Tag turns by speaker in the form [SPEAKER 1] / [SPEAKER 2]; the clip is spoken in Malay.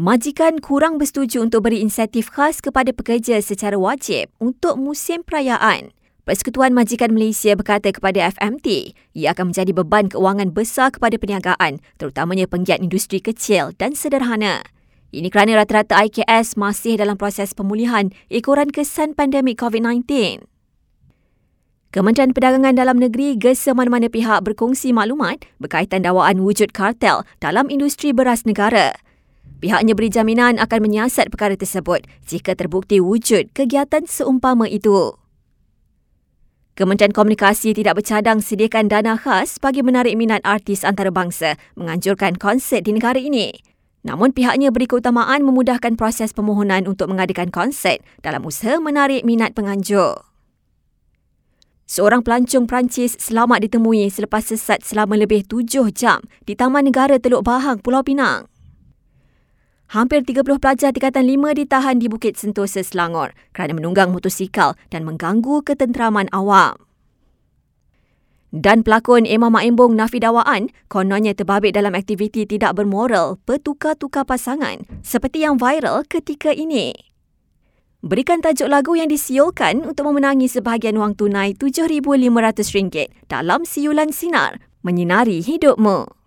[SPEAKER 1] Majikan kurang bersetuju untuk beri insentif khas kepada pekerja secara wajib untuk musim perayaan. Persekutuan Majikan Malaysia berkata kepada FMT, ia akan menjadi beban keuangan besar kepada perniagaan, terutamanya penggiat industri kecil dan sederhana. Ini kerana rata-rata IKS masih dalam proses pemulihan ekoran kesan pandemik COVID-19. Kementerian Perdagangan Dalam Negeri gesa mana-mana pihak berkongsi maklumat berkaitan dakwaan wujud kartel dalam industri beras negara. Pihaknya beri jaminan akan menyiasat perkara tersebut jika terbukti wujud kegiatan seumpama itu. Kementerian Komunikasi tidak bercadang sediakan dana khas bagi menarik minat artis antarabangsa menganjurkan konsert di negara ini. Namun pihaknya beri keutamaan memudahkan proses permohonan untuk mengadakan konsert dalam usaha menarik minat penganjur. Seorang pelancong Perancis selamat ditemui selepas sesat selama lebih tujuh jam di Taman Negara Teluk Bahang, Pulau Pinang. Hampir 30 pelajar tingkatan 5 ditahan di Bukit Sentosa, Selangor kerana menunggang motosikal dan mengganggu ketenteraman awam. Dan pelakon Emma Maimbong Nafi Dawaan kononnya terbabit dalam aktiviti tidak bermoral bertukar-tukar pasangan seperti yang viral ketika ini. Berikan tajuk lagu yang disiulkan untuk memenangi sebahagian wang tunai RM7,500 dalam siulan sinar menyinari hidupmu.